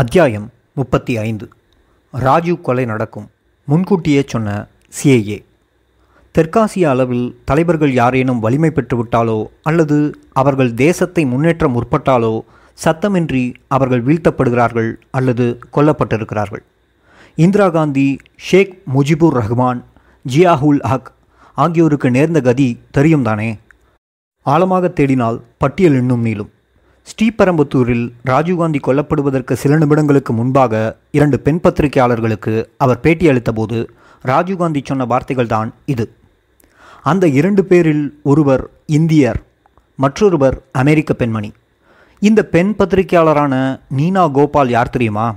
அத்தியாயம் முப்பத்தி ஐந்து. ராஜீவ் கொலை நடக்கும். முன்கூட்டியே சொன்ன சிஏஏ தெற்காசிய அளவில் தலைவர்கள் யாரேனும் வலிமை பெற்றுவிட்டாலோ அல்லது அவர்கள் தேசத்தை முன்னேற்ற முற்பட்டாலோ சத்தமின்றி அவர்கள் வீழ்த்தப்படுகிறார்கள் அல்லது கொல்லப்பட்டிருக்கிறார்கள். இந்திரா காந்தி ஷேக் முஜிபுர் ரஹ்மான் ஜியாஹுல் ஹக் ஆகியோருக்கு நேர்ந்த கதி தெரியும் தானே ஆழமாக தேடினால் பட்டியல் இன்னும் நீளும். ஸ்ரீபெரும்புத்தூரில் ராஜீவ்காந்தி கொல்லப்படுவதற்கு சில நிமிடங்களுக்கு முன்பாக இரண்டு பெண் பத்திரிகையாளர்களுக்கு அவர் பேட்டியளித்தபோது ராஜீவ்காந்தி சொன்ன வார்த்தைகள் தான் இது. அந்த இரண்டு பேரில் ஒருவர் இந்தியர் மற்றொருவர் அமெரிக்க பெண்மணி. இந்த பெண் பத்திரிகையாளரான நீனா கோபால் யார் தெரியுமா?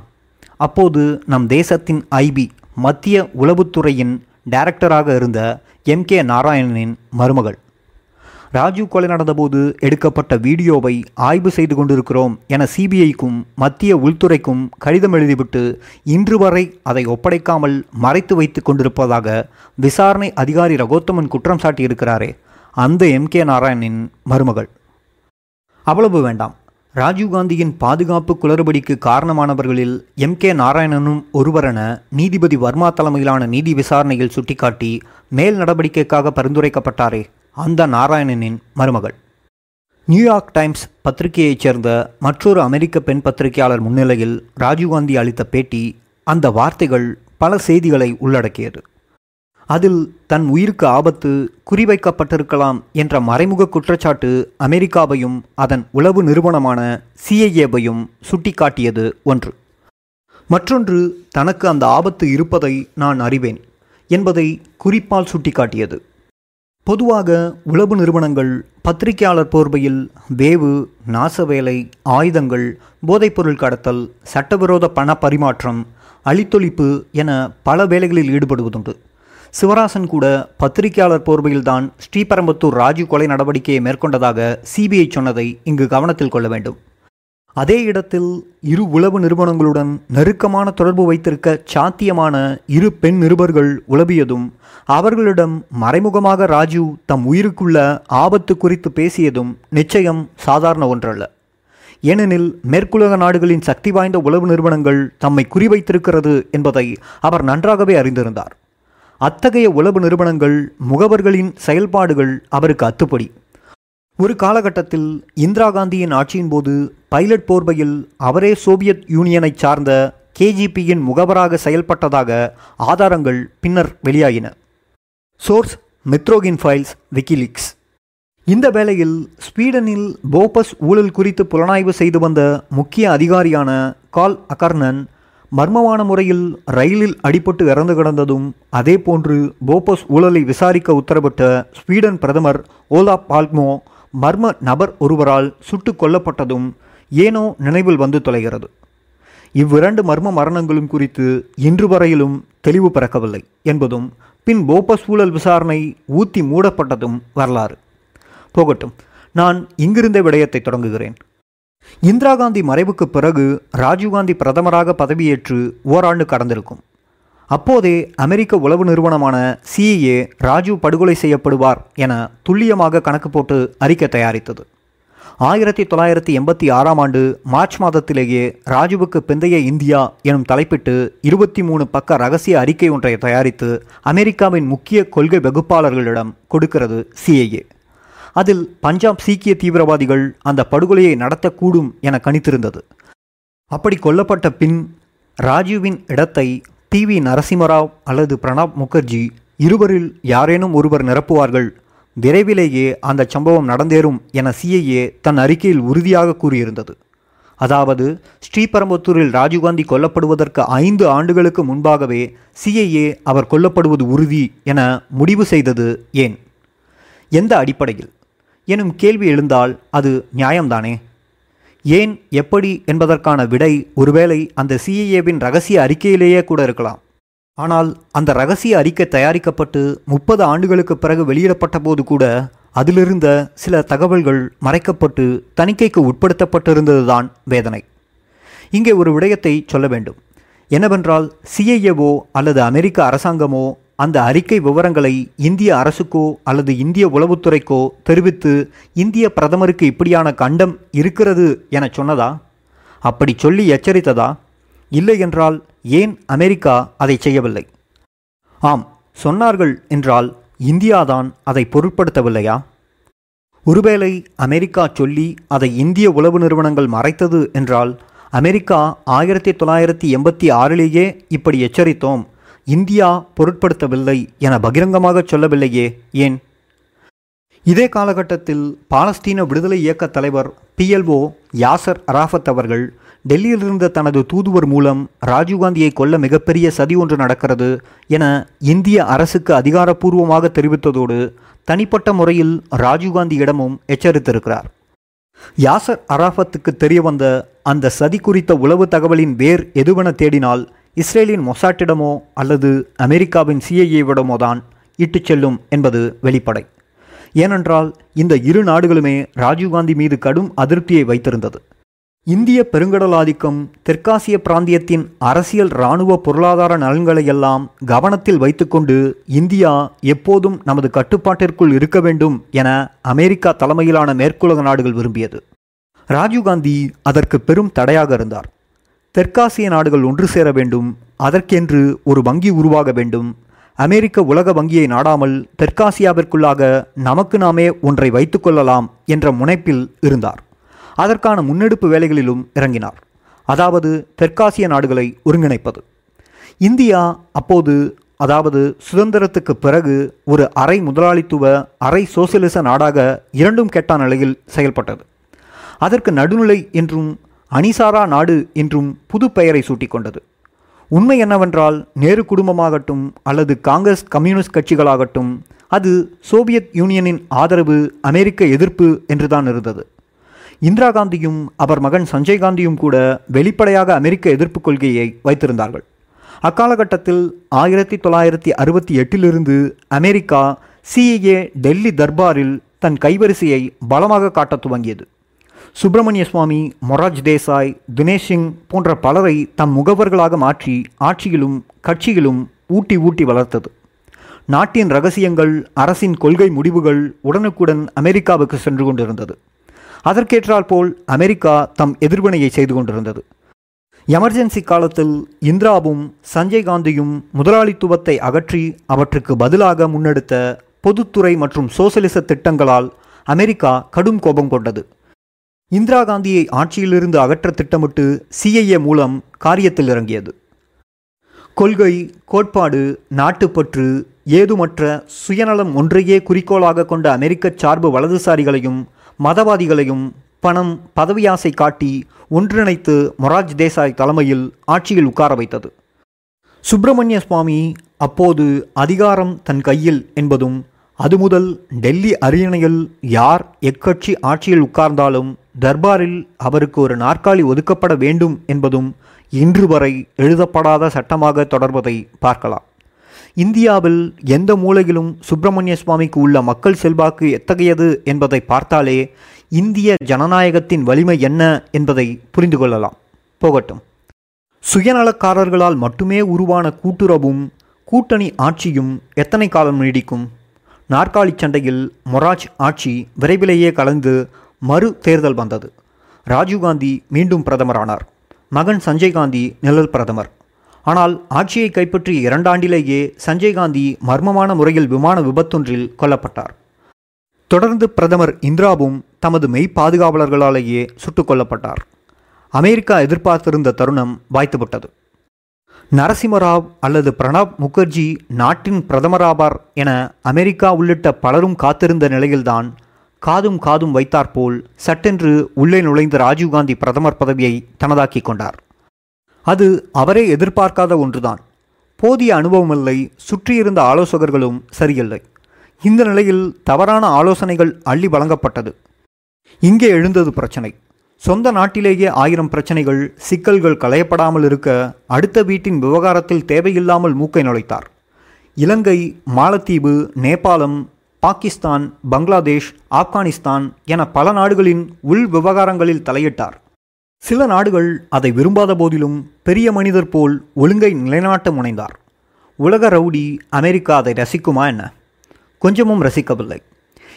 அப்போது நம் தேசத்தின் ஐபி மத்திய உளவுத்துறையின் டைரக்டராக இருந்த எம் கே நாராயணனின் மருமகள். ராஜீவ் கொலை நடந்தபோது எடுக்கப்பட்ட வீடியோவை ஆய்வு செய்து கொண்டிருக்கிறோம் என சிபிஐக்கும் மத்திய உள்துறைக்கும் கடிதம் எழுதிவிட்டு இன்று வரை அதை ஒப்படைக்காமல் மறைத்து வைத்து கொண்டிருப்பதாக விசாரணை அதிகாரி ரகோத்தமன் குற்றம் சாட்டியிருக்கிறாரே. அந்த எம். கே. நாராயணின் மருமகள். அவ்வளவு வேண்டாம். ராஜீவ்காந்தியின் பாதுகாப்பு குளறுபடிக்கு காரணமானவர்களில் எம். கே. நாராயணனும் ஒருவரென நீதிபதி வர்மா தலைமையிலான நீதி விசாரணையில் சுட்டிக்காட்டி மேல் நடவடிக்கைக்காக பரிந்துரைக்கப்பட்டாரே. அந்த நாராயணனின் மருமகள். நியூயார்க் டைம்ஸ் பத்திரிகையைச் சேர்ந்த மற்றொரு அமெரிக்க பெண் பத்திரிகையாளர் முன்னிலையில் ராஜீவ்காந்தி அளித்த பேட்டி அந்த வார்த்தைகள் பல செய்திகளை உள்ளடக்கியது. அதில் தன் உயிருக்கு ஆபத்து குறிவைக்கப்பட்டிருக்கலாம் என்ற மறைமுக குற்றச்சாட்டு அமெரிக்காவையும் அதன் உளவு நிறுவனமான சிஐஏவையும் சுட்டிக்காட்டியது ஒன்று. மற்றொன்று தனக்கு அந்த ஆபத்து இருப்பதை நான் அறிவேன் என்பதை குறிப்பால் சுட்டிக்காட்டியது. பொதுவாக உளவு நிறுவனங்கள் பத்திரிகையாளர் போர்வையில் வேவு நாசவேலை ஆயுதங்கள் போதைப்பொருள் கடத்தல் சட்டவிரோத பண பரிமாற்றம் அழித்தொழிப்பு என பல வேலைகளில் ஈடுபடுவதுண்டு. சிவராசன் கூட பத்திரிகையாளர் போர்வையில்தான் ஸ்ரீபெரும்புத்தூர் ராஜீவ் கொலை நடவடிக்கையை மேற்கொண்டதாக சிபிஐ சொன்னதை இங்கு கவனத்தில் கொள்ள வேண்டும். அதே இடத்தில் இரு உளவு நிறுவனங்களுடன் நெருக்கமான தொடர்பு வைத்திருக்க சாத்தியமான இரு பெண் நிருபர்கள் உளவியதும் அவர்களிடம் மறைமுகமாக ராஜீவ் தம் உயிருக்குள்ள ஆபத்து குறித்து பேசியதும் நிச்சயம் சாதாரண ஒன்றல்ல. ஏனெனில் மேற்குலக நாடுகளின் சக்தி வாய்ந்த உளவு நிறுவனங்கள் தம்மை குறிவைத்திருக்கிறது என்பதை அவர் நன்றாகவே அறிந்திருந்தார். அத்தகைய உளவு நிறுவனங்கள் முகவர்களின் செயல்பாடுகள் அவருக்கு அத்துப்படி. ஒரு காலகட்டத்தில் இந்திரா காந்தியின் ஆட்சியின் போது பைலட் போர்வையில் அவரே சோவியத் யூனியனை சார்ந்த கேஜிபியின் முகவராக செயல்பட்டதாக ஆதாரங்கள் பின்னர் வெளியாகின சோர்ஸ் மெத்ரோகின் ஃபைல்ஸ் விக்கிலீக்ஸ் இந்த வேளையில் ஸ்வீடனில் போபஸ் ஊழல் குறித்து புலனாய்வு செய்து வந்த முக்கிய அதிகாரியான கால் அகர்ணன் மர்மமான முறையில் ரயிலில் அடிபட்டு இறந்து கிடந்ததும் அதே போன்று போபஸ் ஊழலை விசாரிக்க உத்தரவிட்ட ஸ்வீடன் பிரதமர் ஓலா பால்மோ மர்ம நபர் ஒருவரால் சுட்டு கொல்லப்பட்டதும் ஏனோ நினைவில் வந்து தொலைகிறது. இவ்விரண்டு மர்ம மரணங்களும் குறித்து இன்று வரையிலும் தெளிவு பிறக்கவில்லை என்பதும் பின் போபஸ் ஊழல் விசாரணை ஊத்தி மூடப்பட்டதும் வரலாறு. போகட்டும் நான் இங்கிருந்த விடயத்தை தொடங்குகிறேன். இந்திரா காந்தி மறைவுக்கு பிறகு ராஜீவ்காந்தி பிரதமராக பதவியேற்று ஓராண்டு கடந்திருக்கும். அப்போதே அமெரிக்க உளவு நிறுவனமான சிஏஏ ராஜீவ் படுகொலை செய்யப்படுவார் என துல்லியமாக கணக்கு போட்டு அறிக்கை தயாரித்தது. ஆயிரத்தி தொள்ளாயிரத்தி எண்பத்தி ஆறாம் ஆண்டு மார்ச் மாதத்திலேயே ராஜுவுக்கு பிந்தைய இந்தியா எனும் தலைப்பிட்டு இருபத்தி மூணு பக்க ரகசிய அறிக்கை ஒன்றை தயாரித்து அமெரிக்காவின் முக்கிய கொள்கை வகுப்பாளர்களிடம் கொடுக்கிறது சிஏஏ அதில் பஞ்சாப் சீக்கிய தீவிரவாதிகள் அந்த படுகொலையை நடத்தக்கூடும் என கணித்திருந்தது. அப்படி கொல்லப்பட்ட பின் ராஜீவின் இடத்தை டி வி நரசிம்மராவ் அல்லது பிரணாப் முகர்ஜி இருவரில் யாரேனும் ஒருவர் நிரப்புவார்கள். விரைவிலேயே அந்த சம்பவம் நடந்தேறும் என சிஐஏ தன் அறிக்கையில் உறுதியாக கூறியிருந்தது. அதாவது ஸ்ரீபெரும்புத்தூரில் ராஜீவ்காந்தி கொல்லப்படுவதற்கு ஐந்து ஆண்டுகளுக்கு முன்பாகவே சிஐஏ அவர் கொல்லப்படுவது உறுதி என முடிவு செய்தது ஏன்? எந்த அடிப்படையில்? எனும் கேள்வி எழுந்தால் அது நியாயம்தானே? ஏன் எப்படி என்பதற்கான விடை ஒருவேளை அந்த சிஏஏவின் ரகசிய அறிக்கையிலேயே கூட இருக்கலாம். ஆனால் அந்த ரகசிய அறிக்கை தயாரிக்கப்பட்டு முப்பது ஆண்டுகளுக்கு பிறகு வெளியிடப்பட்ட போது கூட அதிலிருந்த சில தகவல்கள் மறைக்கப்பட்டு தணிக்கைக்கு உட்படுத்தப்பட்டிருந்ததுதான் வேதனை. இங்கே ஒரு விடயத்தை சொல்ல வேண்டும். என்னவென்றால் சிஐஏவோ அல்லது அமெரிக்க அரசாங்கமோ அந்த அறிக்கை விவரங்களை இந்திய அரசுக்கோ அல்லது இந்திய உளவுத்துறைக்கோ தெரிவித்து இந்திய பிரதமருக்கு இப்படியான கண்டம் இருக்கிறது என சொன்னதா? அப்படி சொல்லி எச்சரித்ததா? இல்லை என்றால் ஏன் அமெரிக்கா அதை செய்யவில்லை? ஆம் சொன்னார்கள் என்றால் இந்தியாதான் அதை பொருட்படுத்தவில்லையா? ஒருவேளை அமெரிக்கா சொல்லி அதை இந்திய உளவு நிறுவனங்கள் மறைத்தது என்றால் அமெரிக்கா ஆயிரத்தி தொள்ளாயிரத்தி எண்பத்தி ஆறிலேயே இப்படி எச்சரித்தோம் இந்தியா பொருட்படுத்தவில்லை என பகிரங்கமாக சொல்லவில்லையே ஏன்? இதே காலகட்டத்தில் பாலஸ்தீன விடுதலை இயக்க தலைவர் பிஎல்ஓ யாசர் அராஃபத் அவர்கள் டெல்லியில் இருந்த தனது தூதுவர் மூலம் ராஜீவ்காந்தியை கொல்ல மிகப்பெரிய சதி ஒன்று நடக்கிறது என இந்திய அரசுக்கு அதிகாரப்பூர்வமாக தெரிவித்ததோடு தனிப்பட்ட முறையில் ராஜீவ்காந்தியிடமும் எச்சரித்திருக்கிறார். யாசர் அராஃபத்துக்கு தெரிய வந்த அந்த சதி குறித்த உளவு தகவலின் வேர் எதுவென தேடினால் இஸ்ரேலின் மொசாட்டிடமோ அல்லது அமெரிக்காவின் சிஐஏவிடமோ தான் இட்டுச் செல்லும் என்பது வெளிப்படை. ஏனென்றால் இந்த இரு நாடுகளுமே ராஜீவ்காந்தி மீது கடும் அதிருப்தியை வைத்திருந்தது. இந்திய பெருங்கடலாதிக்கம் தெற்காசிய பிராந்தியத்தின் அரசியல் இராணுவ பொருளாதார நலன்களையெல்லாம் கவனத்தில் வைத்துக்கொண்டு இந்தியா எப்போதும் நமது கட்டுப்பாட்டிற்குள் இருக்க வேண்டும் என அமெரிக்கா தலைமையிலான மேற்குலக நாடுகள் விரும்பியது. ராஜீவ்காந்தி அதற்கு பெரும் தடையாக இருந்தார். தெற்காசிய நாடுகள் ஒன்று சேர வேண்டும் அதற்கென்று ஒரு வங்கி உருவாக வேண்டும். அமெரிக்க உலக வங்கியை நாடாமல் தெற்காசியாவிற்குள்ளாக நமக்கு நாமே ஒன்றை வைத்துக்கொள்ளலாம் என்ற முனைப்பில் இருந்தார். அதற்கான முன்னெடுப்பு வேலைகளிலும் இறங்கினார். அதாவது தெற்காசிய நாடுகளை ஒருங்கிணைப்பது. இந்தியா அப்போது அதாவது சுதந்திரத்துக்கு பிறகு ஒரு அரை முதலாளித்துவ அரை சோசியலிச நாடாக இரண்டும் கெட்ட நிலையில் செயல்பட்டது. அதற்கு நடுநிலை என்றும் அணிசாரா நாடு என்றும் புது பெயரை சூட்டிக்கொண்டது. உண்மை என்னவென்றால் நேரு குடும்பமாகட்டும் அல்லது காங்கிரஸ் கம்யூனிஸ்ட் கட்சிகளாகட்டும் அது சோவியத் யூனியனின் ஆதரவு அமெரிக்க எதிர்ப்பு என்றுதான் இருந்தது. இந்திரா காந்தியும் அவர் மகன் சஞ்சய் காந்தியும் கூட வெளிப்படையாக அமெரிக்க எதிர்ப்பு கொள்கையை வைத்திருந்தார்கள். அக்காலகட்டத்தில் ஆயிரத்தி தொள்ளாயிரத்தி அறுபத்தி எட்டிலிருந்து அமெரிக்கா சிஏஏ டெல்லி தர்பாரில் தன் கைவரிசையை பலமாக காட்டத் துவங்கியது. சுப்பிரமணிய சுவாமி மொராஜ் தேசாய் தினேஷ் சிங் போன்ற பலரை தம் முகவர்களாக மாற்றி ஆட்சியிலும் கட்சியிலும் ஊட்டி ஊட்டி வளர்த்தது. நாட்டின் ரகசியங்கள் அரசின் கொள்கை முடிவுகள் உடனுக்குடன் அமெரிக்காவுக்கு சென்று கொண்டிருந்தது. அதற்கேற்றால் போல் அமெரிக்கா தம் எதிர்வினையை செய்து கொண்டிருந்தது. எமர்ஜென்சி காலத்தில் இந்திராவும் சஞ்சய் காந்தியும் முதலாளித்துவத்தை அகற்றி அவற்றுக்கு பதிலாக முன்னெடுத்த பொதுத்துறை மற்றும் சோசலிச திட்டங்களால் அமெரிக்கா கடும் கோபம் கொண்டது. இந்திரா காந்தியை ஆட்சியிலிருந்து அகற்ற திட்டமிட்டு சிஐஏ மூலம் காரியத்தில் இறங்கியது. கொள்கை கோட்பாடு நாட்டுப்பற்று ஏதுமற்ற சுயநலம் ஒன்றையே குறிக்கோளாக கொண்ட அமெரிக்க சார்பு வலதுசாரிகளையும் மதவாதிகளையும் பணம் பதவியாசை காட்டி ஒன்றிணைத்து மொராஜ் தேசாய் தலைமையில் ஆட்சியில் உட்கார வைத்தது. சுப்பிரமணிய சுவாமி அப்போது அதிகாரம் தன் கையில் என்பதும் அது முதல் டெல்லி அரியணையில் யார் எக்கட்சி ஆட்சியில் உட்கார்ந்தாலும் தர்பாரில் அவருக்கு ஒரு நாற்காலி ஒதுக்கப்பட வேண்டும் என்பதும் இன்று வரை எழுதப்படாத சட்டமாக தொடர்வதை பார்க்கலாம். இந்தியாவில் எந்த மூலையிலும் சுப்பிரமணிய சுவாமிக்கு உள்ள மக்கள் செல்வாக்கு எத்தகையது என்பதை பார்த்தாலே இந்திய ஜனநாயகத்தின் வலிமை என்ன என்பதை புரிந்து கொள்ளலாம். போகட்டும். சுயநலக்காரர்களால் மட்டுமே உருவான கூட்டுறவும் கூட்டணி ஆட்சியும் எத்தனை காலம் நீடிக்கும்? நாற்காலி சண்டையில் மொராஜ் ஆட்சி விரைவிலேயே கலந்து மறு தேர்தல் வந்தது. ராஜீவ்காந்தி மீண்டும் பிரதமரானார். மகன் சஞ்சய் காந்தி நிழல் பிரதமர். ஆனால் ஆட்சியை கைப்பற்றிய இரண்டாண்டிலேயே சஞ்சய் காந்தி மர்மமான முறையில் விமான விபத்தொன்றில் கொல்லப்பட்டார். தொடர்ந்து பிரதமர் இந்திராவும் தமது மெய் பாதுகாவலர்களாலேயே சுட்டுக் கொல்லப்பட்டார். அமெரிக்கா எதிர்பார்த்திருந்த தருணம் வாய்த்துவிட்டது. நரசிம்மராவ் அல்லது பிரணாப் முகர்ஜி நாட்டின் பிரதமராவார் என அமெரிக்கா உள்ளிட்ட பலரும் காத்திருந்த நிலையில்தான் காதும் காதும் வைத்தாற்போல் சட்டென்று உள்ளே நுழைந்த ராஜீவ்காந்தி பிரதமர் பதவியை தனதாக்கி கொண்டார். அது அவரே எதிர்பார்க்காத ஒன்றுதான். போதிய அனுபவமில்லை சுற்றியிருந்த ஆலோசகர்களும் சரியில்லை. இந்த நிலையில் தவறான ஆலோசனைகள் அள்ளி வழங்கப்பட்டது. இங்கே எழுந்தது பிரச்சனை. சொந்த நாட்டிலேயே ஆயிரம் பிரச்சனைகள் சிக்கல்கள் களையப்படாமல் இருக்க அடுத்த வீட்டின் விவகாரத்தில் தேவையில்லாமல் மூக்கை நுழைத்தார். இலங்கை மாலத்தீவு நேபாளம் பாகிஸ்தான் பங்களாதேஷ் ஆப்கானிஸ்தான் என பல நாடுகளின் உள் விவகாரங்களில் தலையிட்டார். சில நாடுகள் அதை விரும்பாத போதிலும் பெரிய மனிதர் போல் ஒழுங்கை நிலைநாட்ட முனைந்தார். உலக ரவுடி அமெரிக்கா அதை ரசிக்குமா என்ன? கொஞ்சமும் ரசிக்கவில்லை.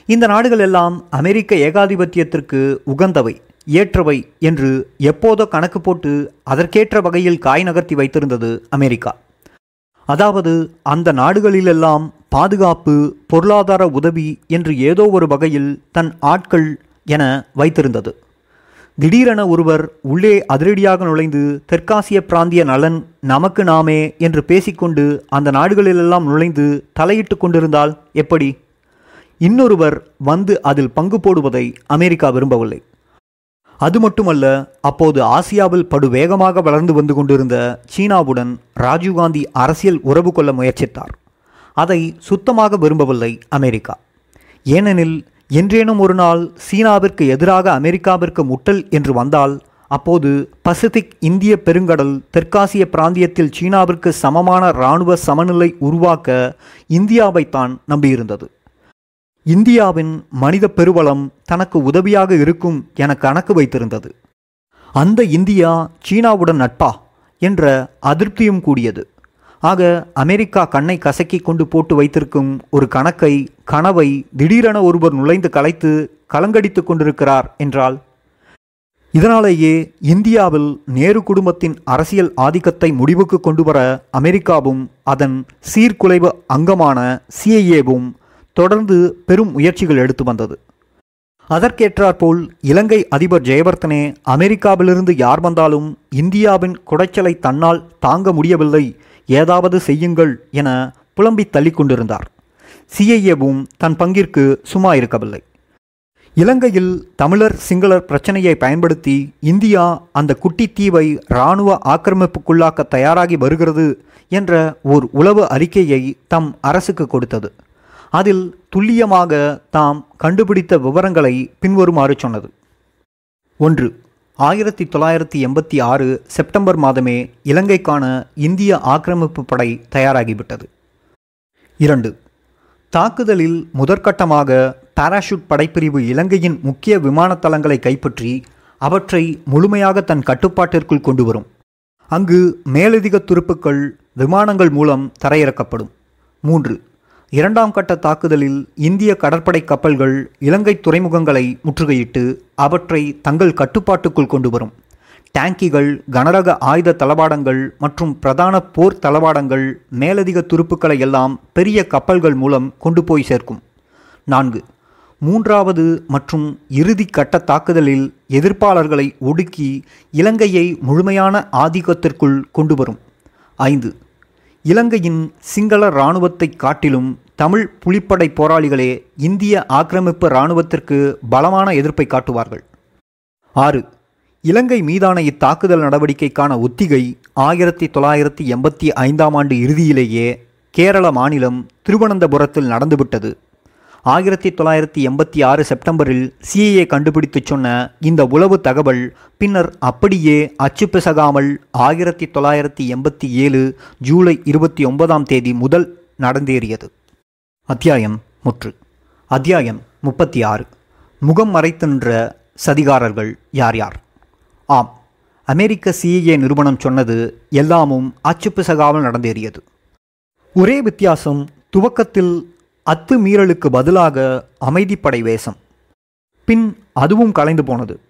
இந்த நாடுகள் எல்லாம் அமெரிக்க ஏகாதிபத்தியத்திற்கு உகந்தவை ஏற்றவை என்று எப்போதோ கணக்கு போட்டு அதற்கேற்ற வகையில் காய் நகர்த்தி வைத்திருந்தது அமெரிக்கா. அதாவது அந்த நாடுகளிலெல்லாம் பாதுகாப்பு பொருளாதார உதவி என்று ஏதோ ஒரு வகையில் தன் ஆட்கள் என வைத்திருந்தது. திடீரென ஒருவர் உள்ளே அதிரடியாக நுழைந்து தெற்காசிய பிராந்திய நலன் நமக்கு நாமே என்று பேசிக்கொண்டு அந்த நாடுகளிலெல்லாம் நுழைந்து தலையிட்டு கொண்டிருந்தால் எப்படி? இன்னொருவர் வந்து அதில் பங்கு போடுவதை அமெரிக்கா விரும்பவில்லை. அது மட்டுமல்ல அப்போது ஆசியாவில் படுவேகமாக வளர்ந்து வந்து கொண்டிருந்த சீனாவுடன் ராஜீவ்காந்தி அரசியல் உறவு கொள்ள முயற்சித்தார். அதை சுத்தமாக விரும்பவில்லை அமெரிக்கா. ஏனெனில் என்றேனும் ஒரு நாள் சீனாவிற்கு எதிராக அமெரிக்காவிற்கு முட்டல் என்று வந்தால் அப்போது பசிபிக் இந்திய பெருங்கடல் தெற்காசிய பிராந்தியத்தில் சீனாவிற்கு சமமான இராணுவ சமநிலை உருவாக்க இந்தியாவைத்தான் நம்பியிருந்தது. இந்தியாவின் மனித பெருவளம் தனக்கு உதவியாக இருக்கும் என கணக்கு வைத்திருந்தது. அந்த இந்தியா சீனாவுடன் நட்பா? என்ற அதிருப்தியும் கூடியது. ஆக அமெரிக்கா கண்ணை கசக்கி கொண்டு போட்டு வைத்திருக்கும் ஒரு கணக்கை கனவை திடீரென ஒருவர் நுழைந்து கலைத்து கலங்கடித்து கொண்டிருக்கிறார் என்றால்? இதனாலேயே இந்தியாவில் நேரு குடும்பத்தின் அரசியல் ஆதிக்கத்தை முடிவுக்கு கொண்டு வர அமெரிக்காவும் அதன் சீர்குலைவு அங்கமான சிஐஏவும் தொடர்ந்து பெரும் முயற்சிகள் எடுத்து வந்தது. அதற்கேற்றாற்போல் இலங்கை அதிபர் ஜெயவர்த்தனே அமெரிக்காவிலிருந்து யார் வந்தாலும் இந்தியாவின் குடைச்சலை தன்னால் தாங்க முடியவில்லை ஏதாவது செய்யுங்கள் என புலம்பி தள்ளி கொண்டிருந்தார். சிஐஏவும் தன் பங்கிற்கு சும்மா இருக்கவில்லை. இலங்கையில் தமிழர் சிங்களர் பிரச்சனையை பயன்படுத்தி இந்தியா அந்த குட்டி தீவை இராணுவ ஆக்கிரமிப்புக்குள்ளாக்க தயாராகி வருகிறது என்ற ஓர் உளவு அறிக்கையை தம் அரசுக்கு கொடுத்தது. அதில் துல்லியமாக தாம் கண்டுபிடித்த விவரங்களை பின்வருமாறு சொன்னது. ஒன்று ஆயிரத்தி தொள்ளாயிரத்தி எண்பத்தி ஆறு செப்டம்பர் மாதமே இலங்கைக்கான இந்திய ஆக்கிரமிப்பு படை தயாராகிவிட்டது. இரண்டு தாக்குதலில் முதற்கட்டமாக பாராஷூட் படைப்பிரிவு இலங்கையின் முக்கிய விமான தளங்களை கைப்பற்றி அவற்றை முழுமையாக தன் கட்டுப்பாட்டிற்குள் கொண்டு வரும் அங்கு மேலதிக துருப்புக்கள் விமானங்கள் மூலம் தரையிறக்கப்படும். மூன்று இரண்டாம் கட்ட தாக்குதலில் இந்திய கடற்படை கப்பல்கள் இலங்கை துறைமுகங்களை முற்றுகையிட்டு அவற்றை தங்கள் கட்டுப்பாட்டுக்குள் கொண்டு வரும். டேங்கிகள் கனரக ஆயுத தளவாடங்கள் மற்றும் பிரதான போர் தளவாடங்கள் மேலதிக துருப்புக்களை எல்லாம் பெரிய கப்பல்கள் மூலம் கொண்டு போய் சேர்க்கும். நான்கு மூன்றாவது மற்றும் இறுதி கட்ட தாக்குதலில் எதிர்ப்பாளர்களை ஒடுக்கி இலங்கையை முழுமையான ஆதிக்கத்திற்குள் கொண்டு வரும். ஐந்து இலங்கையின் சிங்கள இராணுவத்தை காட்டிலும் தமிழ் புலிப்படை போராளிகளே இந்திய ஆக்கிரமிப்பு இராணுவத்திற்கு பலமான எதிர்ப்பை காட்டுவார்கள். ஆறு. இலங்கை மீதான இத்தாக்குதல் நடவடிக்கைக்கான ஒத்திகை ஆயிரத்தி தொள்ளாயிரத்தி எண்பத்தி ஐந்தாம் ஆண்டு இறுதியிலேயே கேரள மாநிலம் திருவனந்தபுரத்தில் நடந்துவிட்டது. ஆயிரத்தி தொள்ளாயிரத்தி எண்பத்தி ஆறு செப்டம்பரில் சிஏஏ கண்டுபிடித்து சொன்ன இந்த உளவு தகவல் பின்னர் அப்படியே அச்சு பிசகாமல் ஆயிரத்தி தொள்ளாயிரத்தி எண்பத்தி ஏழு ஜூலை இருபத்தி ஒன்பதாம் தேதி முதல் நடந்தேறியது. அத்தியாயம் முற்று. அத்தியாயம் முப்பத்தி ஆறு. முகம் மறைத்து நின்ற சதிகாரர்கள் யார் யார்? ஆம். அமெரிக்க சிஏஏ நிறுவனம் சொன்னது எல்லாமும் அச்சுப்பிசகாமல் நடந்தேறியது. ஒரே வித்தியாசம் துவக்கத்தில் அத்துமீறலுக்கு பதிலாக அமைதிப்படை வேஷம். பின் அதுவும் கலைந்து போனது.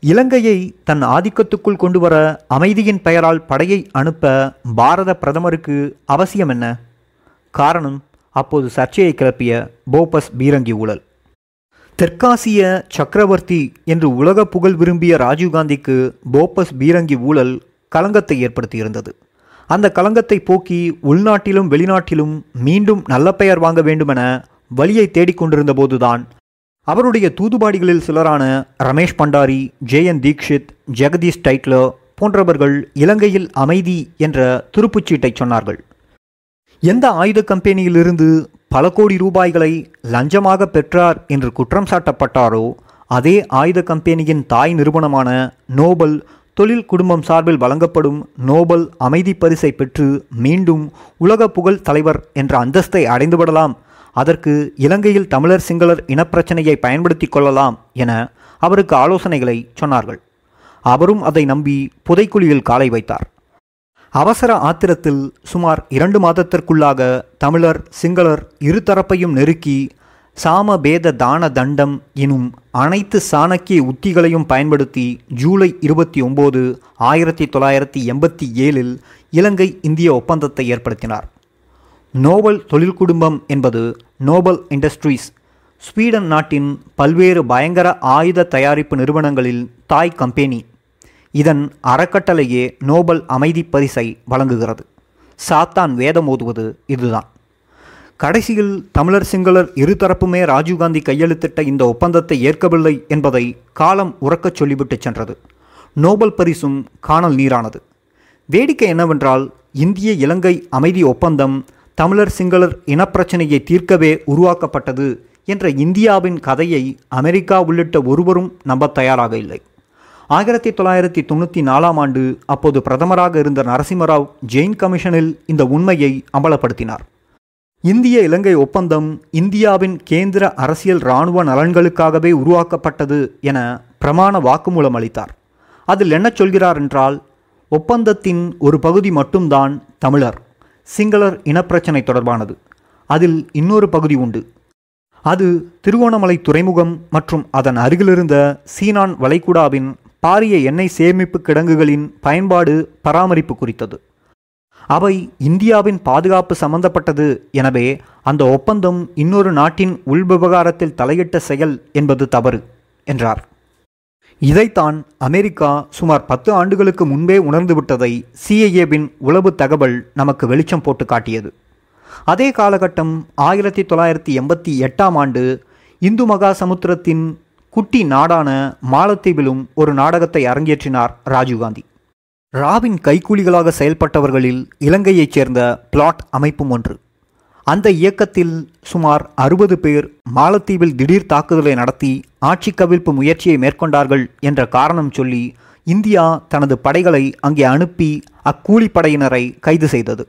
இலங்கையை தன் ஆதிக்கத்துக்குள் கொண்டு வர அமைதியின் பெயரால் படையை அனுப்ப பாரத பிரதமருக்கு அவசியம் என்ன காரணம் அப்போது சர்ச்சையை கிளப்பிய போபஸ் பீரங்கி ஊழல். தெற்காசிய சக்கரவர்த்தி என்று உலக புகழ் விரும்பிய ராஜீவ்காந்திக்கு போபஸ் பீரங்கி ஊழல் களங்கத்தை ஏற்படுத்தியிருந்தது. அந்த களங்கத்தை போக்கி உள்நாட்டிலும் வெளிநாட்டிலும் மீண்டும் நல்ல பெயர் வாங்க வேண்டுமென வழியை தேடிக்கொண்டிருந்த போதுதான் அவருடைய தூதுபாடிகளில் சிலரான ரமேஷ் பண்டாரி ஜெயன் தீக்ஷித் ஜெகதீஷ் டைட்லர் போன்றவர்கள் இலங்கையில் அமைதி என்ற துருப்புச்சீட்டை சொன்னார்கள். எந்த ஆயுத கம்பெனியிலிருந்து பல கோடி ரூபாய்களை லஞ்சமாக பெற்றார் என்று குற்றம் சாட்டப்பட்டாரோ அதே ஆயுத கம்பெனியின் தாய் நிறுவனமான நோபல் தொழில் குடும்பம் சார்பில் வழங்கப்படும் நோபல் அமைதி பரிசை பெற்று மீண்டும் உலக புகழ் தலைவர் என்ற அந்தஸ்தை அடைந்துவிடலாம் அதற்கு இலங்கையில் தமிழர் சிங்களர் இனப்பிரச்சனையை பயன்படுத்தி கொள்ளலாம் என அவருக்கு ஆலோசனைகளை சொன்னார்கள். அவரும் அதை நம்பி புதைக்குழியில் காலை வைத்தார். அவசர ஆத்திரத்தில் சுமார் இரண்டு மாதத்திற்குள்ளாக தமிழர் சிங்களர் இருதரப்பையும் நெருக்கி சாம பேத தான தண்டம் எனும் அனைத்து சாணக்கிய உத்திகளையும் பயன்படுத்தி ஜூலை இருபத்தி ஒம்பது ஆயிரத்தி தொள்ளாயிரத்தி எண்பத்தி ஏழில் இலங்கை இந்திய ஒப்பந்தத்தை ஏற்படுத்தினார். நோபல் தொழில் குடும்பம் என்பது நோபல் இண்டஸ்ட்ரீஸ். ஸ்வீடன் நாட்டின் பல்வேறு பயங்கர ஆயுத தயாரிப்பு நிறுவனங்களில் தாய் கம்பெனி. இதன் அறக்கட்டளையே நோபல் அமைதி பரிசை வழங்குகிறது. சாத்தான் வேதம் ஓதுவது இதுதான். கடைசியில் தமிழர் சிங்களர் இருதரப்புமே ராஜீவ்காந்தி கையெழுத்திட்ட இந்த ஒப்பந்தத்தை ஏற்கவில்லை என்பதை காலம் உறக்கச் சொல்லிவிட்டு சென்றது. நோபல் பரிசும் காணல் நீரானது. வேடிக்கை என்னவென்றால் இந்திய இலங்கை அமைதி ஒப்பந்தம் தமிழர் சிங்களர் இனப்பிரச்சனையை தீர்க்கவே உருவாக்கப்பட்டது என்ற இந்தியாவின் கதையை அமெரிக்கா உள்ளிட்ட ஒருவரும் நம்ப தயாராக இல்லை. ஆயிரத்தி தொள்ளாயிரத்தி தொண்ணூற்றி நாலாம் ஆண்டு அப்போது பிரதமராக இருந்த நரசிம்மராவ் ஜெயின் கமிஷனில் இந்த உண்மையை அமலப்படுத்தினார் இந்திய இலங்கை ஒப்பந்தம் இந்தியாவின் கேந்திர அரசியல் இராணுவ நலன்களுக்காகவே உருவாக்கப்பட்டது என பிரமாண வாக்குமூலம் அளித்தார். அதில் என்ன சொல்கிறார் என்றால் ஒப்பந்தத்தின் ஒரு பகுதி மட்டும்தான் தமிழர் சிங்களர் இனப்பிரச்சனை தொடர்பானது. அதில் இன்னொரு பகுதி உண்டு. அது திருவோணமலை துறைமுகம் மற்றும் அதன் அருகிலிருந்த சீனான் வளைகுடாவின் பாரிய எண்ணெய் சேமிப்பு கிடங்குகளின் பயன்பாடு பராமரிப்பு குறித்தது. அவை இந்தியாவின் பாதுகாப்பு சம்பந்தப்பட்டது. எனவே அந்த ஒப்பந்தம் இன்னொரு நாட்டின் உள்விவகாரத்தில் தலையிட்ட செயல் என்பது தவறு என்றார். இதைத்தான் அமெரிக்கா சுமார் பத்து ஆண்டுகளுக்கு முன்பே உணர்ந்துவிட்டதை சிஐஏவின் உளவு தகவல் நமக்கு வெளிச்சம் போட்டு காட்டியது. அதே காலகட்டம் ஆயிரத்தி தொள்ளாயிரத்தி எண்பத்தி எட்டாம் ஆண்டு இந்து மகா சமுத்திரத்தின் குட்டி நாடான மாலத்தீவிலும் ஒரு நாடகத்தை அரங்கேற்றினார் ராஜீவ்காந்தி ராவின் கைக்கூலிகளாக செயல்பட்டவர்களில் இலங்கையைச் சேர்ந்த பிளாட் அமைப்பும் ஒன்று. அந்த இயக்கத்தில் சுமார் அறுபது பேர் மாலத்தீவில் திடீர் தாக்குதலை நடத்தி ஆட்சி கவிழ்ப்பு முயற்சியை மேற்கொண்டார்கள் என்ற காரணம் சொல்லி இந்தியா தனது படைகளை அங்கே அனுப்பி அக்கூலிப்படையினரை கைது செய்தது.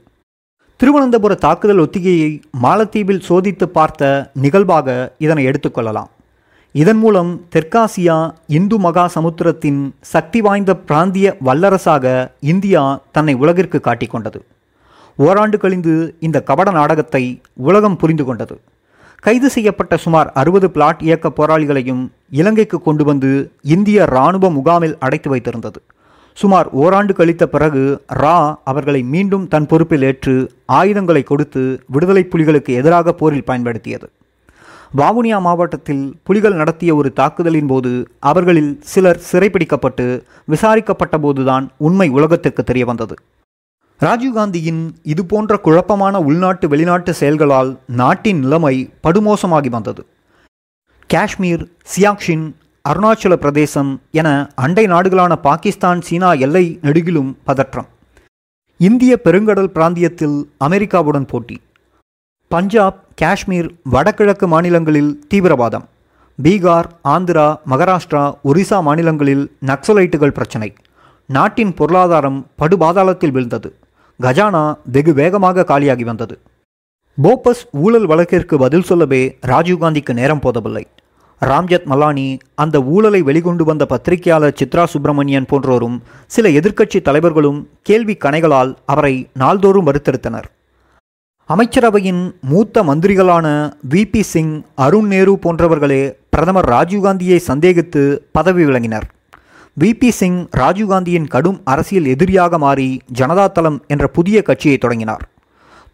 திருவனந்தபுர தாக்குதல் ஒத்திகையை மாலத்தீவில் சோதித்து பார்த்த நிகழ்வாக இதனை எடுத்துக்கொள்ளலாம் இதன் மூலம் தெற்காசியா இந்து மகா சமுத்திரத்தின் சக்தி வாய்ந்த பிராந்திய வல்லரசாக இந்தியா தன்னை உலகிற்கு காட்டிக்கொண்டது ஓராண்டு கழிந்து இந்த கபட நாடகத்தை உலகம் புரிந்து கொண்டது. கைது செய்யப்பட்ட சுமார் அறுபது பிளாட் இயக்க போராளிகளையும் இலங்கைக்கு கொண்டு வந்து இந்திய இராணுவ முகாமில் அடைத்து வைத்திருந்தது. சுமார் ஓராண்டு கழித்த பிறகு ரா அவர்களை மீண்டும் தன் பொறுப்பில் ஏற்று ஆயுதங்களை கொடுத்து விடுதலை புலிகளுக்கு எதிராக போரில் பயன்படுத்தியது. வாவுனியா மாவட்டத்தில் புலிகள் நடத்திய ஒரு தாக்குதலின் போது அவர்களில் சிலர் சிறைப்பிடிக்கப்பட்டு விசாரிக்கப்பட்ட போதுதான் உண்மை உலகத்திற்கு தெரிய வந்தது. ராஜீவ்காந்தியின் இதுபோன்ற குழப்பமான உள்நாட்டு வெளிநாட்டு செயல்களால் நாட்டின் நிலைமை படுமோசமாகி வந்தது. காஷ்மீர் சியாக்ஷின் அருணாச்சல பிரதேசம் என அண்டை நாடுகளான பாகிஸ்தான் சீனா எல்லை நெடுகிலும் பதற்றம். இந்திய பெருங்கடல் பிராந்தியத்தில் அமெரிக்காவுடன் போட்டி. பஞ்சாப் காஷ்மீர் வடகிழக்கு மாநிலங்களில் தீவிரவாதம். பீகார் ஆந்திரா மகாராஷ்டிரா ஒரிசா மாநிலங்களில் நக்சலைட்டுகள் பிரச்சனை. நாட்டின் பொருளாதாரம் படுபாதாளத்தில் வீழ்ந்தது. கஜானா வெகு வேகமாக காலியாகி வந்தது. போபஸ் ஊழல் வழக்கிற்கு பதில் சொல்லவே ராஜீவ்காந்திக்கு நேரம் போதவில்லை. ராம்ஜத் மலானி அந்த ஊழலை வெளிக்கொண்டு வந்த பத்திரிகையாளர் சித்ரா சுப்பிரமணியன் போன்றோரும் சில எதிர்க்கட்சி தலைவர்களும் கேள்வி கணைகளால் அவரை நாள்தோறும் வருத்தெடுத்தனர். அமைச்சரவையின் மூத்த மந்திரிகளான வி பி சிங் அருண் நேரு போன்றவர்களே பிரதமர் ராஜீவ்காந்தியை சந்தேகித்து பதவி விளங்கினர் வி பி சிங் ராஜீவ்காந்தியின் கடும் அரசியல் எதிரியாக மாறி ஜனதா தளம் என்ற புதிய கட்சியை தொடங்கினார்.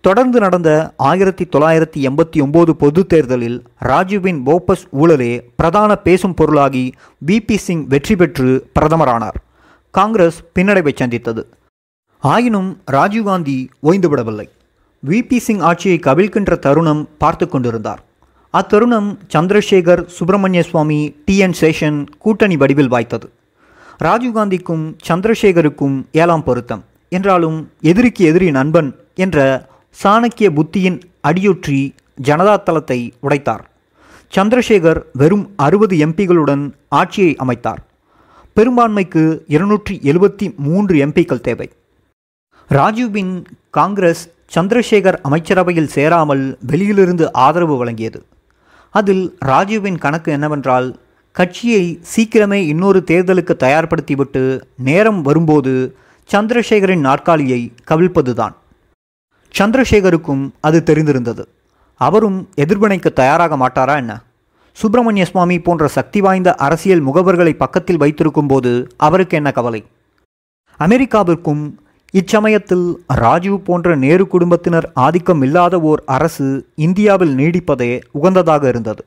தொடர்ந்து நடந்த ஆயிரத்தி தொள்ளாயிரத்தி எண்பத்தி ஒம்பது பொதுத் தேர்தலில் ராஜீவின் போபஸ் ஊழலே பிரதான பேசும் பொருளாகி வி பி சிங் வெற்றி பெற்று பிரதமரானார். காங்கிரஸ் பின்னடைவை சந்தித்தது. ஆயினும் ராஜீவ்காந்தி ஓய்ந்துவிடவில்லை. விபி சிங் ஆட்சியை கவிழ்க்கின்ற தருணம் பார்த்து கொண்டிருந்தார். அத்தருணம் சந்திரசேகர் சுப்பிரமணிய சுவாமி டி என் சேஷன் கூட்டணி வடிவில் வாய்த்தது. ராஜீவ்காந்திக்கும் சந்திரசேகருக்கும் ஏழாம் பொருத்தம். என்றாலும் எதிரிக்கு எதிரி நண்பன் என்ற சாணக்கிய புத்தியின் அடியொற்றி ஜனதா தளத்தை உடைத்தார். சந்திரசேகர் வெறும் அறுபது எம்பிகளுடன் ஆட்சியை அமைத்தார். பெரும்பான்மைக்கு இருநூற்றி எழுபத்தி மூன்று எம்பிக்கள் தேவை. ராஜீவின் காங்கிரஸ் சந்திரசேகர் அமைச்சரவையில் சேராமல் வெளியிலிருந்து ஆதரவு வழங்கியது. அதில் ராஜீவின் கணக்கு என்னவென்றால் கட்சியை சீக்கிரமே இன்னொரு தேர்தலுக்கு தயார்படுத்திவிட்டு நேரம் வரும்போது சந்திரசேகரின் நாற்காலியை கவிழ்ப்பதுதான். சந்திரசேகருக்கும் அது தெரிந்திருந்தது. அவரும் எதிர்வினைக்கு தயாராக மாட்டாரா என்ன? சுப்பிரமணிய சுவாமி போன்ற சக்தி வாய்ந்த அரசியல் முகவர்களை பக்கத்தில் வைத்திருக்கும் போது அவருக்கு என்ன கவலை? அமெரிக்காவிற்கும் இச்சமயத்தில் ராஜீவ் போன்ற நேரு குடும்பத்தினர் ஆதிக்கம் இல்லாத ஓர் அரசு இந்தியாவில் நீடிப்பதே உகந்ததாக இருந்தது.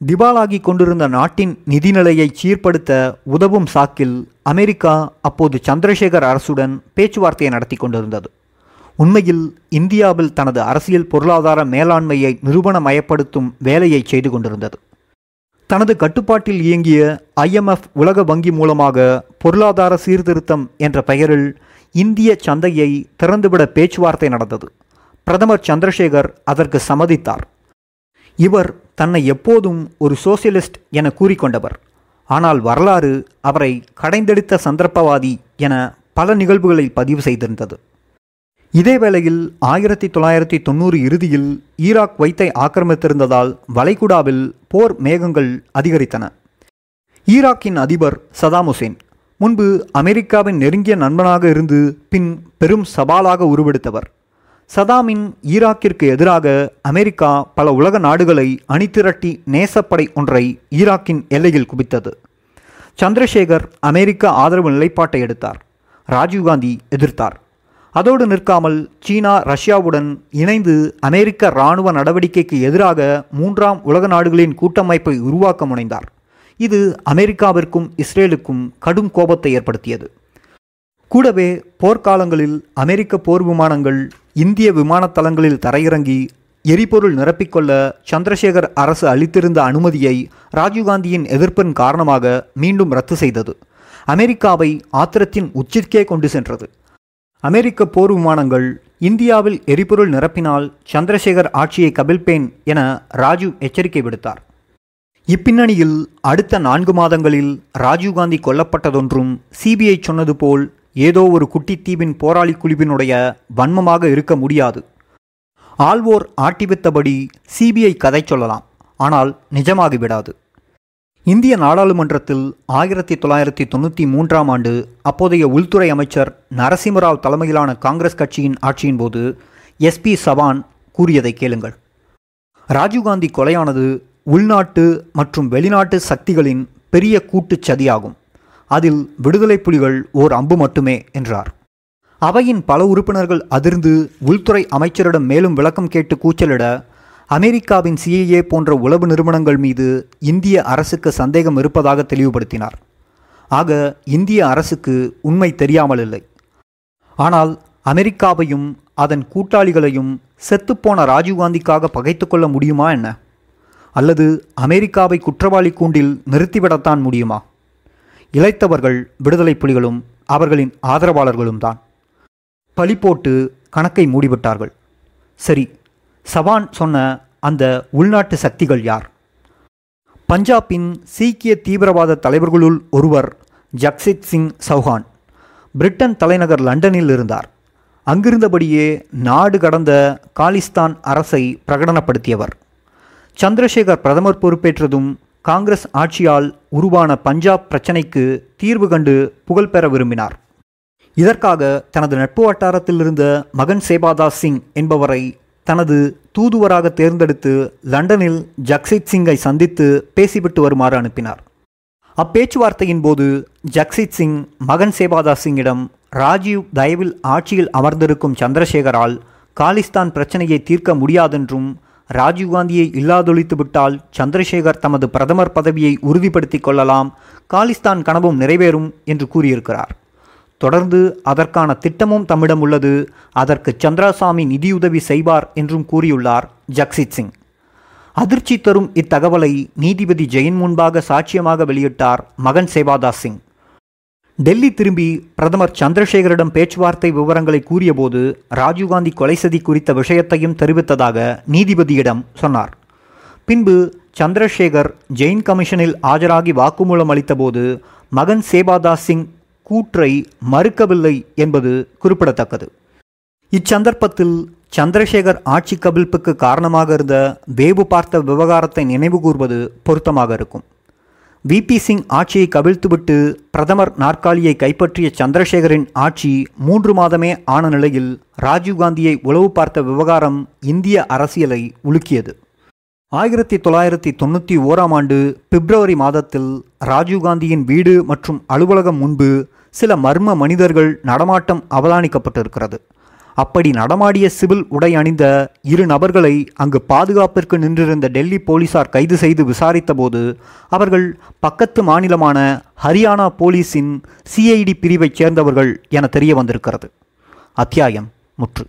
திவாலாகி கொண்டிருந்த நாட்டின் நிதிநிலையை சீர்படுத்த உதவும் சாக்கில் அமெரிக்கா அப்போது சந்திரசேகர் அரசுடன் பேச்சுவார்த்தையை நடத்தி கொண்டிருந்தது. உண்மையில் இந்தியாவில் தனது அரசியல் பொருளாதார மேலாண்மையை நிறுவனமயப்படுத்தும் வேலையை செய்து கொண்டிருந்தது. தனது கட்டுப்பாட்டில் இயங்கிய ஐஎம்எஃப் உலக வங்கி மூலமாக பொருளாதார சீர்திருத்தம் என்ற பெயரில் இந்திய சந்தையை திறந்துவிட பேச்சுவார்த்தை நடந்தது. பிரதமர் சந்திரசேகர் அதற்கு சம்மதித்தார். இவர் தன்னை எப்போதும் ஒரு சோசியலிஸ்ட் என கூறிக்கொண்டவர். ஆனால் வரலாறு அவரை கடைந்தெடுத்த சந்தர்ப்பவாதி என பல நிகழ்வுகளில் பதிவு செய்திருந்தது. இதே வேளையில் ஆயிரத்தி தொள்ளாயிரத்தி தொண்ணூறு இறுதியில் ஈராக் வைத்தை ஆக்கிரமித்திருந்ததால் வளைகுடாவில் போர் மேகங்கள் அதிகரித்தன. ஈராக்கின் அதிபர் சதாம் ஹுசேன் முன்பு அமெரிக்காவின் நெருங்கிய நண்பனாக இருந்து பின் பெரும் சவாலாக உருவெடுத்தவர். சதாமின் ஈராக்கிற்கு எதிராக அமெரிக்கா பல உலக நாடுகளை அணிதிரட்டி நேசப்படை ஒன்றை ஈராக்கின் எல்லையில் குவித்தது. சந்திரசேகர் அமெரிக்க ஆதரவு நிலைப்பாட்டை எடுத்தார். ராஜீவ்காந்தி எதிர்த்தார். அதோடு நிற்காமல் சீனா ரஷ்யாவுடன் இணைந்து அமெரிக்க இராணுவ நடவடிக்கைக்கு எதிராக மூன்றாம் உலக நாடுகளின் கூட்டமைப்பை உருவாக்க முனைந்தார். இது அமெரிக்காவிற்கும் இஸ்ரேலுக்கும் கடும் கோபத்தை ஏற்படுத்தியது. கூடவே போர்க்காலங்களில் அமெரிக்க போர் விமானங்கள் இந்திய விமானத்தளங்களில் தரையிறங்கி எரிபொருள் நிரப்பிக்கொள்ள சந்திரசேகர் அரசு அளித்திருந்த அனுமதியை ராஜீவ்காந்தியின் எதிர்ப்பின் காரணமாக மீண்டும் ரத்து செய்தது. அமெரிக்காவை ஆத்திரத்தின் உச்சிற்கே கொண்டு சென்றது. அமெரிக்க போர் விமானங்கள் இந்தியாவில் எரிபொருள் நிரப்பினால் சந்திரசேகர் ஆட்சியை கபில்பேன் என ராஜீவ் எச்சரிக்கை விடுத்தார். இப்பின்னணியில் அடுத்த நான்கு மாதங்களில் ராஜீவ்காந்தி கொல்லப்பட்டதொன்றும் சிபிஐ சொன்னது போல் ஏதோ ஒரு குட்டித்தீவின் போராளி குழுவினுடைய வன்மமாக இருக்க முடியாது. ஆள்வோர் ஆட்டிவித்தபடி சிபிஐ கதை சொல்லலாம் ஆனால் நிஜமாகிவிடாது இந்திய நாடாளுமன்றத்தில் ஆயிரத்தி தொள்ளாயிரத்தி தொண்ணூற்றி மூன்றாம் ஆண்டு அப்போதைய உள்துறை அமைச்சர் நரசிம்மராவ் தலைமையிலான காங்கிரஸ் கட்சியின் ஆட்சியின் போது எஸ்பி சவான் கூறியதை கேளுங்கள். ராஜீவ்காந்தி கொலையானது உள்நாட்டு மற்றும் வெளிநாட்டு சக்திகளின் பெரிய கூட்டுச் சதியாகும். அதில் விடுதலை புலிகள் ஓர் அம்பு மட்டுமே என்றார். அவையின் பல உறுப்பினர்கள் அதிர்ந்து உள்துறை அமைச்சரிடம் மேலும் விளக்கம் கேட்டு கூச்சலிட அமெரிக்காவின் சிஏஏ போன்ற உளவு நிறுவனங்கள் மீது இந்திய அரசுக்கு சந்தேகம் இருப்பதாக தெளிவுபடுத்தினார். ஆக இந்திய அரசுக்கு உண்மை தெரியாமல் இல்லை. ஆனால் அமெரிக்காவையும் அதன் கூட்டாளிகளையும் செத்துப்போன ராஜீவ்காந்திக்காக பகைத்து கொள்ள முடியுமா என்ன? அல்லது அமெரிக்காவை குற்றவாளி கூண்டில் நிறுத்திவிடத்தான் முடியுமா? இழைத்தவர்கள் விடுதலை புலிகளும் அவர்களின் ஆதரவாளர்களும் தான். பழி போட்டு கணக்கை மூடிவிட்டார்கள். சரி சவான் சொன்ன அந்த உள்நாட்டு சக்திகள் யார்? பஞ்சாபின் சீக்கிய தீவிரவாத தலைவர்களுள் ஒருவர் ஜக்சித் சிங் சௌஹான். பிரிட்டன் தலைநகர் லண்டனில் இருந்தார். அங்கிருந்தபடியே நாடு கடந்த காலிஸ்தான் அரசை பிரகடனப்படுத்தியவர். சந்திரசேகர் பிரதமர் பொறுப்பேற்றதும் காங்கிரஸ் ஆட்சியால் உருவான பஞ்சாப் பிரச்சினைக்கு தீர்வு கண்டு புகழ் பெற விரும்பினார். இதற்காக தனது நட்பு வட்டாரத்தில் இருந்த மகன் சேபாதாஸ் சிங் என்பவரை தனது தூதுவராக தேர்ந்தெடுத்து லண்டனில் ஜக்சித் சிங்கை சந்தித்து பேசிவிட்டு வருமாறு அனுப்பினார். அப்பேச்சுவார்த்தையின் போது ஜக்சித் சிங் மகன் சேபாதாஸ் சிங்கிடம் ராஜீவ் தயவில் ஆட்சியில் அமர்ந்திருக்கும் சந்திரசேகரால் காலிஸ்தான் பிரச்சனையை தீர்க்க முடியாதென்றும் ராஜீவ்காந்தியை இல்லாதொழித்து விட்டால் சந்திரசேகர் தமது பிரதமர் பதவியை உறுதிப்படுத்திக் கொள்ளலாம் காலிஸ்தான் கனவும் நிறைவேறும் என்று கூறியிருக்கிறார். தொடர்ந்து அதற்கான திட்டமும் தம்மிடம் உள்ளது. அதற்கு சந்திராசாமி நிதியுதவி செய்வார் என்றும் கூறியுள்ளார் ஜக்சித் சிங். அதிர்ச்சி தரும் இத்தகவலை நீதிபதி ஜெயின் முன்பாக சாட்சியமாக வெளியிட்டார் மகன் சேவாதாஸ் சிங். டெல்லி திரும்பி பிரதமர் சந்திரசேகரிடம் பேச்சுவார்த்தை விவரங்களை கூறியபோது ராஜீவ்காந்தி கொலை சதி குறித்த விஷயத்தையும் தெரிவித்ததாக நீதிபதியிடம் சொன்னார். பின்பு சந்திரசேகர் ஜெயின் கமிஷனில் ஆஜராகி வாக்குமூலம் அளித்தபோது மகன் சேபாதாஸ் சிங் கூற்றை மறுக்கவில்லை என்பது குறிப்பிடத்தக்கது. இச்சந்தர்ப்பத்தில் சந்திரசேகர் ஆட்சி கவிழ்ப்புக்கு காரணமாக இருந்த வேவு பார்த்த விவகாரத்தை நினைவு கூர்வது பொருத்தமாக இருக்கும். விபி சிங் ஆட்சியை கவிழ்த்துவிட்டு பிரதமர் நாற்காலியை கைப்பற்றிய சந்திரசேகரின் ஆட்சி மூன்று மாதமே ஆன நிலையில் ராஜீவ்காந்தியை உளவு பார்த்த விவகாரம் இந்திய அரசியலை உலுக்கியது. ஆயிரத்தி தொள்ளாயிரத்தி தொண்ணூற்றி ஓராம் ஆண்டு பிப்ரவரி மாதத்தில் ராஜீவ்காந்தியின் வீடு மற்றும் அலுவலகம் முன்பு சில மர்ம மனிதர்கள் நடமாட்டம் அவதானிக்கப்பட்டிருக்கிறது. அப்படி நடமாடிய சிவில் உடை அணிந்த இரு நபர்களை அங்கு பாதுகாப்பிற்கு நின்றிருந்த டெல்லி போலீசார் கைது செய்து விசாரித்தபோது அவர்கள் பக்கத்து மாநிலமான ஹரியானா போலீஸின் சிஐடி பிரிவைச் சேர்ந்தவர்கள் என தெரிய வந்திருக்கிறது அத்தியாயம் முற்று.